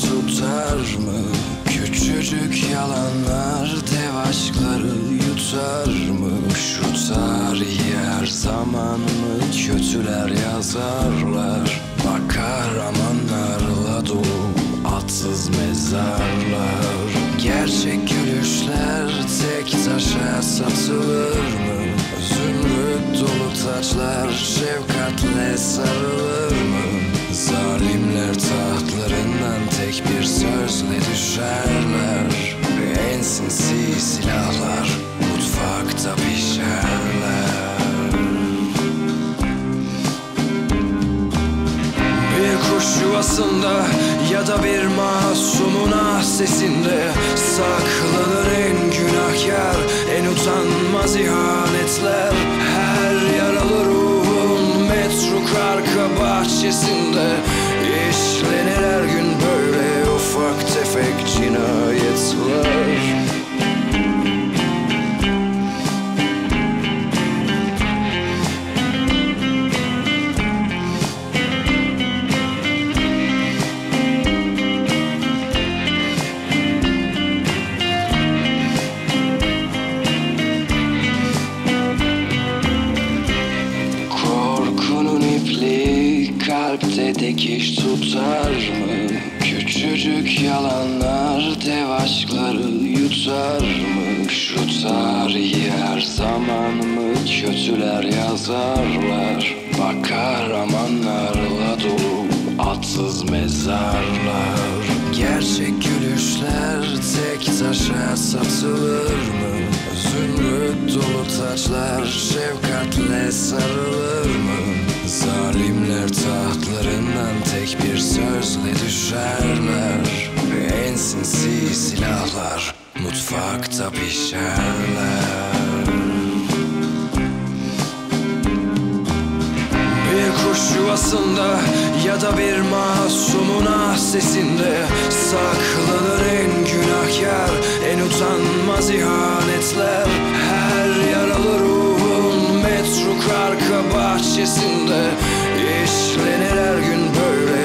tutar mı? Küçücük yalanlar aşkları yutar mı? Şu tarihi her zaman mı kötüler yazarlar? Bakar amanlarla dolu atsız mezarlar Gerçek gülüşler tek taşa satılır mı? Zümrüt dolu taçlar şefkatle sarılır mı? Zalimler tahtlarından kuş yuvasında ya da bir masumun sesinde Saklanır en günahkar, en utanmaz ihanetler. Her yaralı ruhun metruk arka bahçesinde kalpte dikiş tutar mı? Küçücük yalanlar dev aşkları yutar mı? Şu her zaman mı kötüler yazarlar? Bakar amanlarla dolu atsız mezarlar Gerçek gülüşler tek taşa satılır mı? Zümrüt dolu taçlar şefkatle sarılır mı? Zalimler bir sözle düşerler En sinsi silahlar mutfakta pişerler. Bir kuş yuvasında ya da bir masumun sesinde Saklanır en günahkar, en utanmaz ihanetler. Her yaralı ruhun metruk arka bahçesinde İşlenir her gün böyle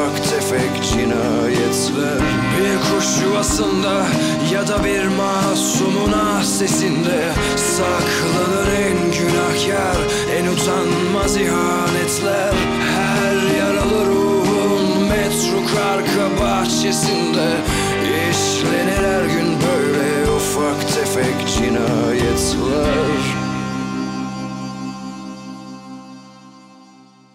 ufak tefek cinayetler. Bir kuş yuvasında ya da bir masumun ah sesinde Saklanır en günahkar, en utanmaz ihanetler. Her yaralı ruhun metruk arka bahçesinde işlenir her gün böyle ufak tefek cinayetler.